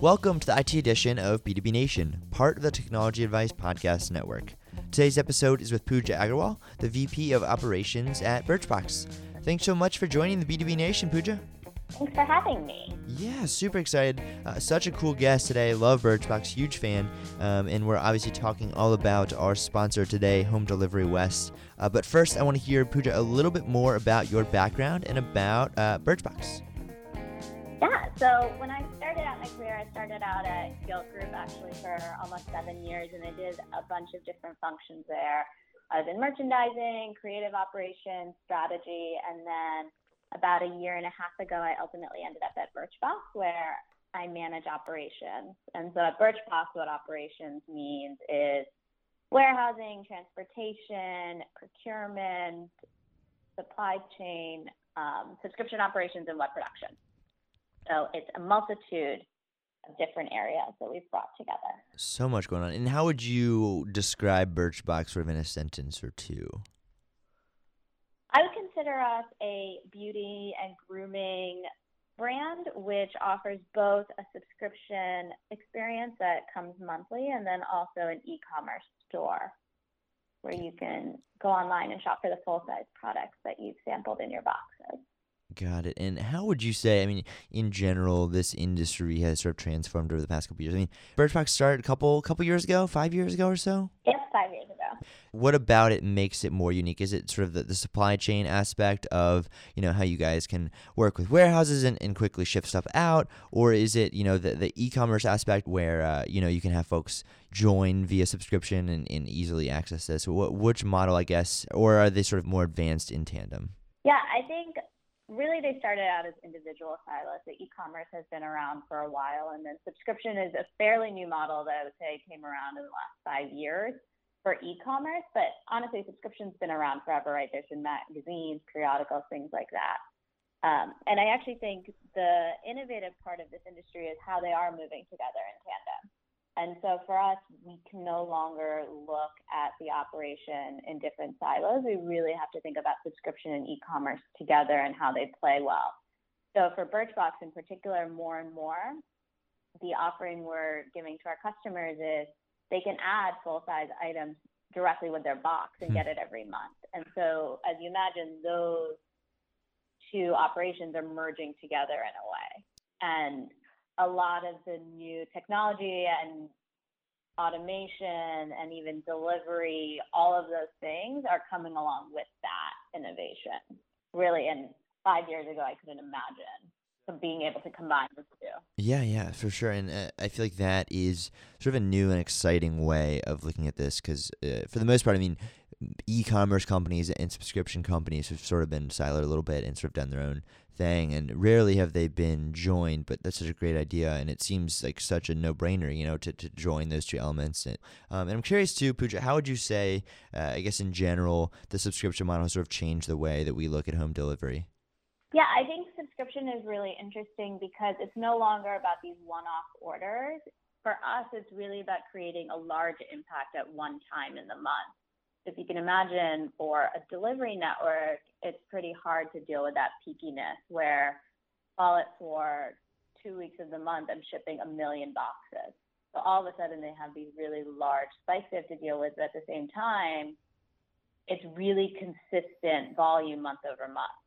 Welcome to the IT edition of B2B Nation, part of the Technology Advice Podcast Network. Today's episode is with Pooja Agarwal, the VP of Operations at Birchbox. Thanks so much for joining the B2B Nation, Pooja. Thanks for having me. Yeah, super excited. Uh, such a cool guest today. Love Birchbox, huge fan. Um, and we're obviously talking all about our sponsor today, Home Delivery West. Uh, but first, I want to hear, Pooja, a little bit more about your background and about uh, Birchbox. So when I started out my career, I started out at Gilt Group actually for almost seven years, and I did a bunch of different functions there. I was in merchandising, creative operations, strategy, and then about a year and a half ago, I ultimately ended up at Birchbox, where I manage operations. And so at Birchbox, what operations means is warehousing, transportation, procurement, supply chain, um, subscription operations, and web production. So it's a multitude of different areas that we've brought together. So much going on. And how would you describe Birchbox sort of in a sentence or two? I would consider us a beauty and grooming brand, which offers both a subscription experience that comes monthly and then also an e commerce store where you can go online and shop for the full size products that you've sampled in your boxes. Got it. And how would you say? I mean, in general, this industry has sort of transformed over the past couple years. I mean, Birchbox started a couple couple years ago, five years ago or so. Yep, five years ago. What about it makes it more unique? Is it sort of the, the supply chain aspect of you know how you guys can work with warehouses and, and quickly ship stuff out, or is it you know the the e-commerce aspect where uh, you know you can have folks join via subscription and, and easily access this? What which model, I guess, or are they sort of more advanced in tandem? Yeah, I think really they started out as individual silos. The e-commerce has been around for a while, and then subscription is a fairly new model that I would say came around in the last five years for e-commerce. But honestly, subscription's been around forever, right? There's been magazines, periodicals, things like that. Um, and I actually think the innovative part of this industry is how they are moving together in tandem. And so for us, we can no longer look at the operation in different silos. We really have to think about subscription and e-commerce together and how they play well. So for Birchbox in particular, more and more, the offering we're giving to our customers is they can add full-size items directly with their box and hmm. get it every month. And so as you imagine, those two operations are merging together in a way. And a lot of the new technology and automation and even delivery, all of those things are coming along with that innovation. Really, and five years ago, I couldn't imagine being able to combine the two. Yeah, yeah, for sure. And uh, I feel like that is sort of a new and exciting way of looking at this because, uh, for the most part, I mean, e-commerce companies and subscription companies have sort of been siloed a little bit and sort of done their own thing and rarely have they been joined but that's such a great idea and it seems like such a no-brainer you know to, to join those two elements and, um, and i'm curious too Pooja how would you say uh, i guess in general the subscription model has sort of changed the way that we look at home delivery? Yeah i think subscription is really interesting because it's no longer about these one-off orders. For us it's really about creating a large impact at one time in the month if you can imagine for a delivery network, it's pretty hard to deal with that peakiness where call it for two weeks of the month, I'm shipping a million boxes. So all of a sudden they have these really large spikes they have to deal with. But at the same time, it's really consistent volume month over month.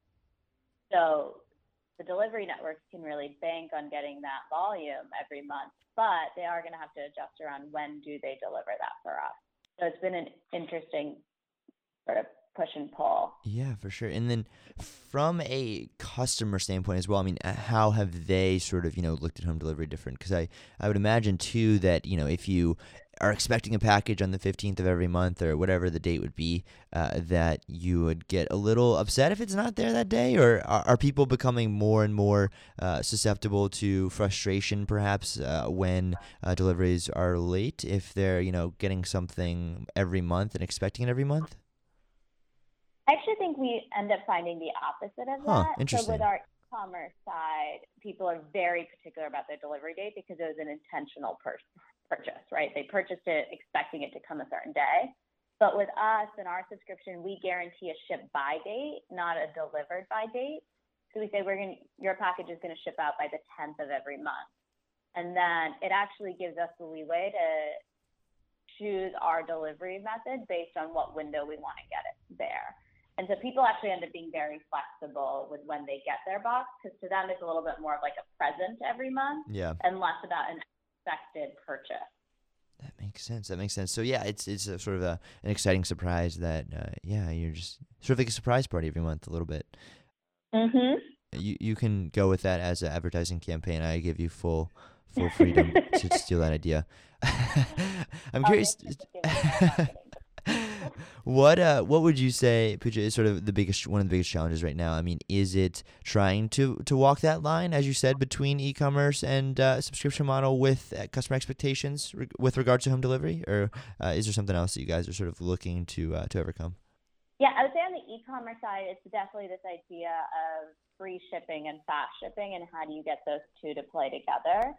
So the delivery networks can really bank on getting that volume every month, but they are going to have to adjust around when do they deliver that for us. So it's been an interesting sort of push and pull. Yeah, for sure. And then from a customer standpoint as well, I mean, uh, how have they sort of, you know, looked at home delivery different? Because I, I would imagine too that, you know, if you are expecting a package on the 15th of every month or whatever the date would be, uh, that you would get a little upset if it's not there that day? Or are, are people becoming more and more uh, susceptible to frustration perhaps uh, when uh, deliveries are late if they're, you know, getting something every month and expecting it every month? I actually think we end up finding the opposite of huh, that. Interesting. So with our e-commerce side, people are very particular about their delivery date because it was an intentional pur- purchase, right? They purchased it expecting it to come a certain day. But with us and our subscription, we guarantee a ship by date, not a delivered by date. So we say we're going your package is going to ship out by the 10th of every month. And then it actually gives us the leeway to choose our delivery method based on what window we want to get it there. And so people actually end up being very flexible with when they get their box because to them it's a little bit more of like a present every month Yeah. and less about an expected purchase. That makes sense. That makes sense. So yeah, it's it's a sort of a, an exciting surprise that uh, yeah, you're just sort of like a surprise party every month a little bit. Mm-hmm. You you can go with that as an advertising campaign. I give you full full freedom to steal that idea. I'm curious. what uh what would you say Pooja is sort of the biggest one of the biggest challenges right now? I mean, is it trying to to walk that line as you said between e-commerce and uh, subscription model with uh, customer expectations re- with regards to home delivery, or uh, is there something else that you guys are sort of looking to uh, to overcome? Yeah, I would say on the e-commerce side, it's definitely this idea of free shipping and fast shipping, and how do you get those two to play together.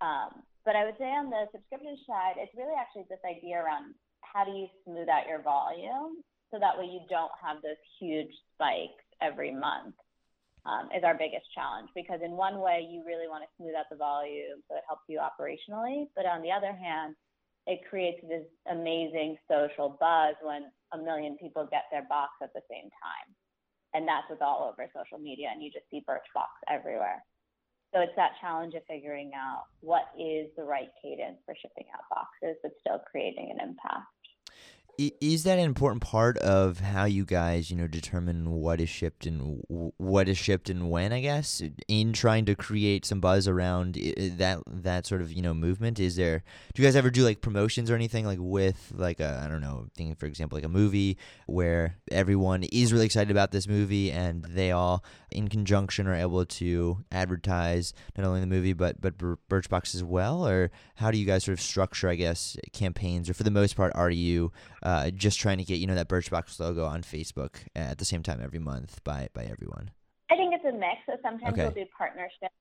Um, but I would say on the subscription side, it's really actually this idea around how do you smooth out your volume so that way you don't have those huge spikes every month um, is our biggest challenge because in one way you really want to smooth out the volume so it helps you operationally. But on the other hand it creates this amazing social buzz when a million people get their box at the same time. And that's what's all over social media and you just see birchbox everywhere. So it's that challenge of figuring out what is the right cadence for shipping out boxes, but still creating an impact. Is that an important part of how you guys, you know, determine what is shipped and what is shipped and when? I guess in trying to create some buzz around that that sort of you know movement. Is there? Do you guys ever do like promotions or anything like with like I don't know, thinking for example like a movie where everyone is really excited about this movie and they all in conjunction are able to advertise not only the movie but but Birchbox as well? Or how do you guys sort of structure I guess campaigns? Or for the most part, are you uh, just trying to get you know that Birchbox logo on Facebook at the same time every month by by everyone? I think it's a mix. So sometimes Okay. we'll do partnerships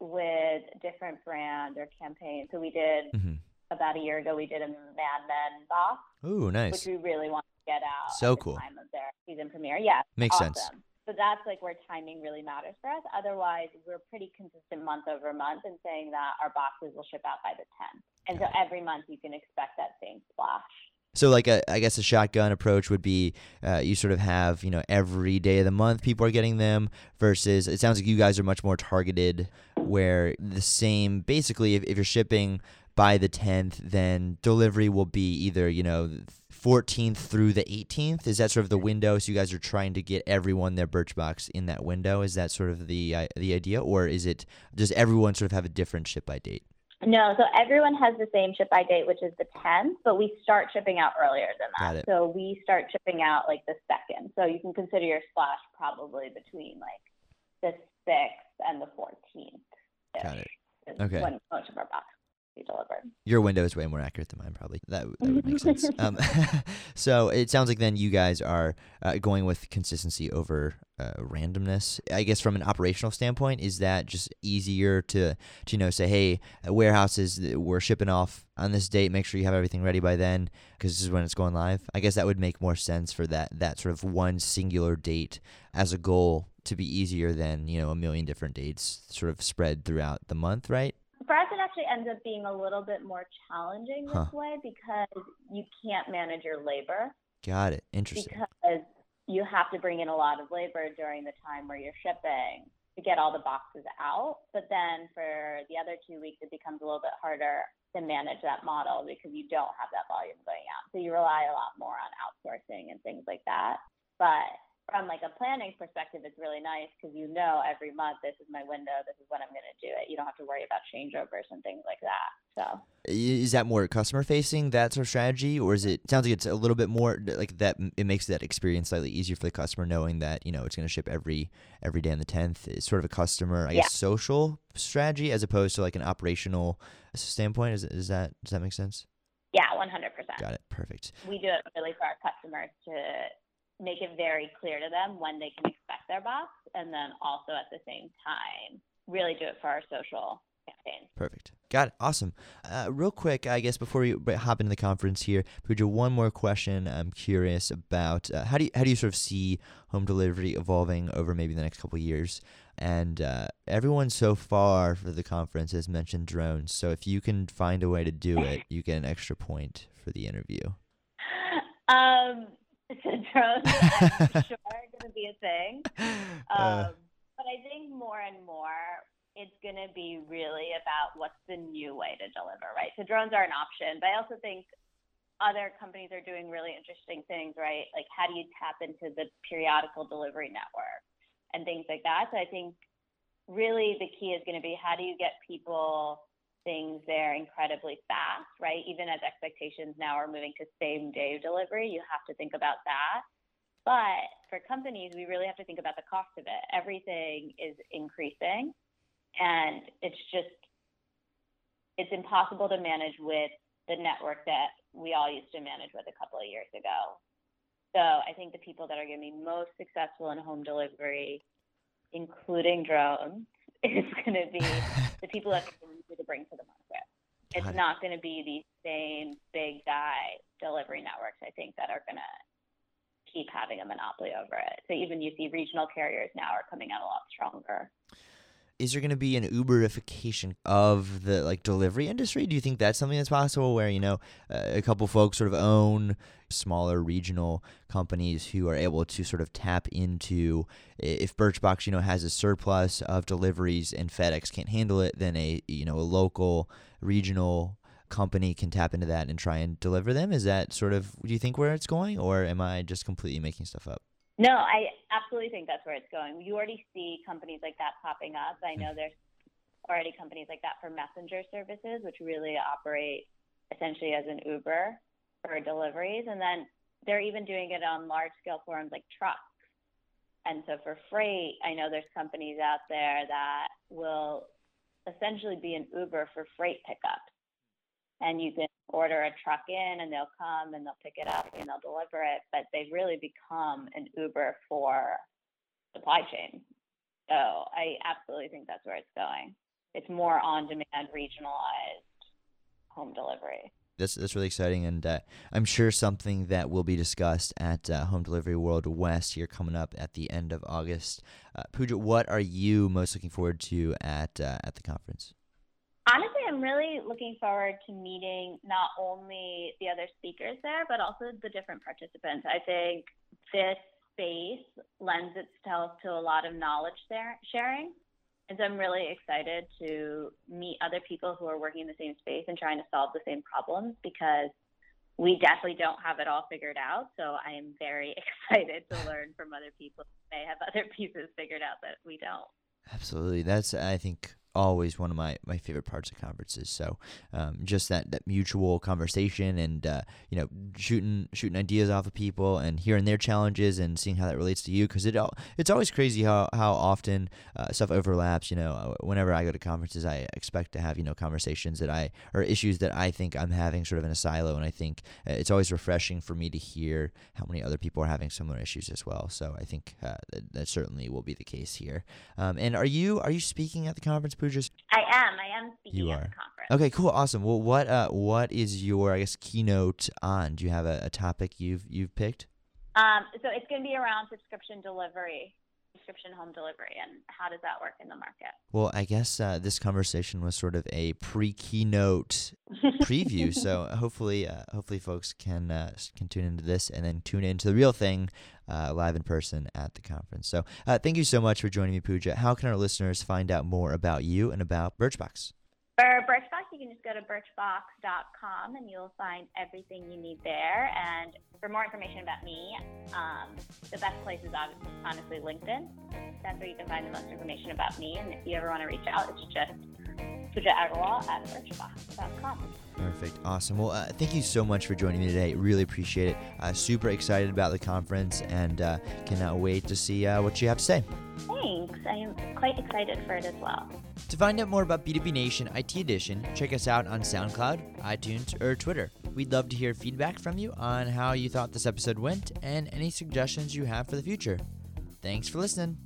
with different brands or campaigns. So we did Mm-hmm. about a year ago. We did a Mad Men box, Ooh, nice. which we really want to get out. So at the cool. Time of their season premiere. Yeah, Makes awesome. sense. So that's like where timing really matters for us. Otherwise, we're pretty consistent month over month in saying that our boxes will ship out by the 10th. And so every month you can expect that same splash. So, like, a, I guess a shotgun approach would be uh, you sort of have, you know, every day of the month people are getting them versus it sounds like you guys are much more targeted where the same, basically, if, if you're shipping by the 10th, then delivery will be either, you know, 14th through the 18th. Is that sort of the window? So, you guys are trying to get everyone their Birchbox in that window. Is that sort of the, uh, the idea? Or is it, does everyone sort of have a different ship by date? No, so everyone has the same ship by date, which is the 10th, but we start shipping out earlier than that. So we start shipping out like the second. So you can consider your splash probably between like the 6th and the 14th. Got it. Okay. When most of our boxes be delivered. Your window is way more accurate than mine, probably. That, that would make sense. Um, so it sounds like then you guys are uh, going with consistency over uh, randomness. I guess from an operational standpoint, is that just easier to, to you know say, hey, uh, warehouses, we're shipping off on this date. Make sure you have everything ready by then, because this is when it's going live. I guess that would make more sense for that that sort of one singular date as a goal to be easier than you know a million different dates sort of spread throughout the month, right? For us, it actually ends up being a little bit more challenging this Huh. way because you can't manage your labor. Got it. Interesting. because you have to bring in a lot of labor during the time where you're shipping to get all the boxes out. But then for the other two weeks, it becomes a little bit harder to manage that model because you don't have that volume going out. So you rely a lot more on outsourcing and things like that. But from like a planning perspective, it's really nice because you know every month this is my window, this is when I'm going to do it. You don't have to worry about changeovers and things like that. So is that more customer facing that sort of strategy or is it sounds like it's a little bit more like that it makes that experience slightly easier for the customer knowing that you know it's going to ship every every day on the 10th it's sort of a customer i Yeah. guess social strategy as opposed to like an operational standpoint is, is that does that make sense yeah, 100%. got it perfect we do it really for our customers to make it very clear to them when they can expect their box and then also at the same time really do it for our social campaigns. perfect Got it. Awesome. Uh, real quick, I guess before we hop into the conference here, Pooja, one more question. I'm curious about uh, how do you how do you sort of see home delivery evolving over maybe the next couple years? And uh, everyone so far for the conference has mentioned drones. So if you can find a way to do it, you get an extra point for the interview. Um, so drones are sure going to be a thing. Uh. Um, but I think more and more it's going to be really about what's the new way to deliver, right? So drones are an option, but I also think other companies are doing really interesting things, right? Like how do you tap into the periodical delivery network and things like that. So I think really the key is going to be how do you get people things there incredibly fast, right? Even as expectations now are moving to same day delivery, you have to think about that. But for companies, we really have to think about the cost of it. Everything is increasing and it's just it's impossible to manage with the network that we all used to manage with a couple of years ago. So I think the people that are going to be most successful in home delivery, including drones, is going to be the people that are easy to bring to the market. It's it. not going to be these same big guy delivery networks. I think that are going to keep having a monopoly over it. So even you see regional carriers now are coming out a lot stronger is there going to be an uberification of the like delivery industry? Do you think that's something that's possible where you know a couple folks sort of own smaller regional companies who are able to sort of tap into if birchbox you know has a surplus of deliveries and fedex can't handle it then a you know a local regional company can tap into that and try and deliver them? Is that sort of do you think where it's going or am i just completely making stuff up? No, I absolutely think that's where it's going. You already see companies like that popping up. I know hmm. there's already companies like that for messenger services, which really operate essentially as an Uber for deliveries. And then they're even doing it on large scale forums like trucks. And so for freight, I know there's companies out there that will essentially be an Uber for freight pickups and you can order a truck in and they'll come and they'll pick it up and they'll deliver it but they've really become an uber for supply chain so i absolutely think that's where it's going it's more on demand regionalized home delivery that's that's really exciting, and uh, I'm sure something that will be discussed at uh, Home Delivery World West here coming up at the end of August. Uh, Pooja, what are you most looking forward to at uh, at the conference? I'm really looking forward to meeting not only the other speakers there, but also the different participants. I think this space lends itself to a lot of knowledge sharing. And so I'm really excited to meet other people who are working in the same space and trying to solve the same problems because we definitely don't have it all figured out. So I am very excited to learn from other people who may have other pieces figured out that we don't. Absolutely. That's, I think, always one of my, my favorite parts of conferences. So um, just that, that mutual conversation and uh, you know shooting shooting ideas off of people and hearing their challenges and seeing how that relates to you because it it's always crazy how how often uh, stuff overlaps. You know, uh, whenever I go to conferences, I expect to have you know conversations that I or issues that I think I'm having sort of in a silo, and I think uh, it's always refreshing for me to hear how many other people are having similar issues as well. So I think uh, that, that, certainly will be the case here. Um, and are you are you speaking at the conference? I am. I am speaking you are. Okay, cool, awesome. Well, what uh, what is your I guess keynote on? Do you have a, a topic you've you've picked? Um, so it's going to be around subscription delivery subscription home delivery and how does that work in the market? Well, I guess uh, this conversation was sort of a pre-keynote preview, so hopefully, uh, hopefully, folks can uh, can tune into this and then tune into the real thing uh, live in person at the conference. So, uh, thank you so much for joining me, Pooja. How can our listeners find out more about you and about Birchbox? For Birchbox, you can just go to birchbox.com and you'll find everything you need there. And for more information about me, um, the best place is honestly LinkedIn. That's where you can find the most information about me. And if you ever want to reach out, it's just Pooja Agarwal at birchbox.com. Perfect. Awesome. Well, uh, thank you so much for joining me today. Really appreciate it. Uh, super excited about the conference and uh, cannot wait to see uh, what you have to say. Thanks. I am quite excited for it as well. To find out more about B2B Nation IT Edition, check us out on SoundCloud, iTunes, or Twitter. We'd love to hear feedback from you on how you thought this episode went and any suggestions you have for the future. Thanks for listening.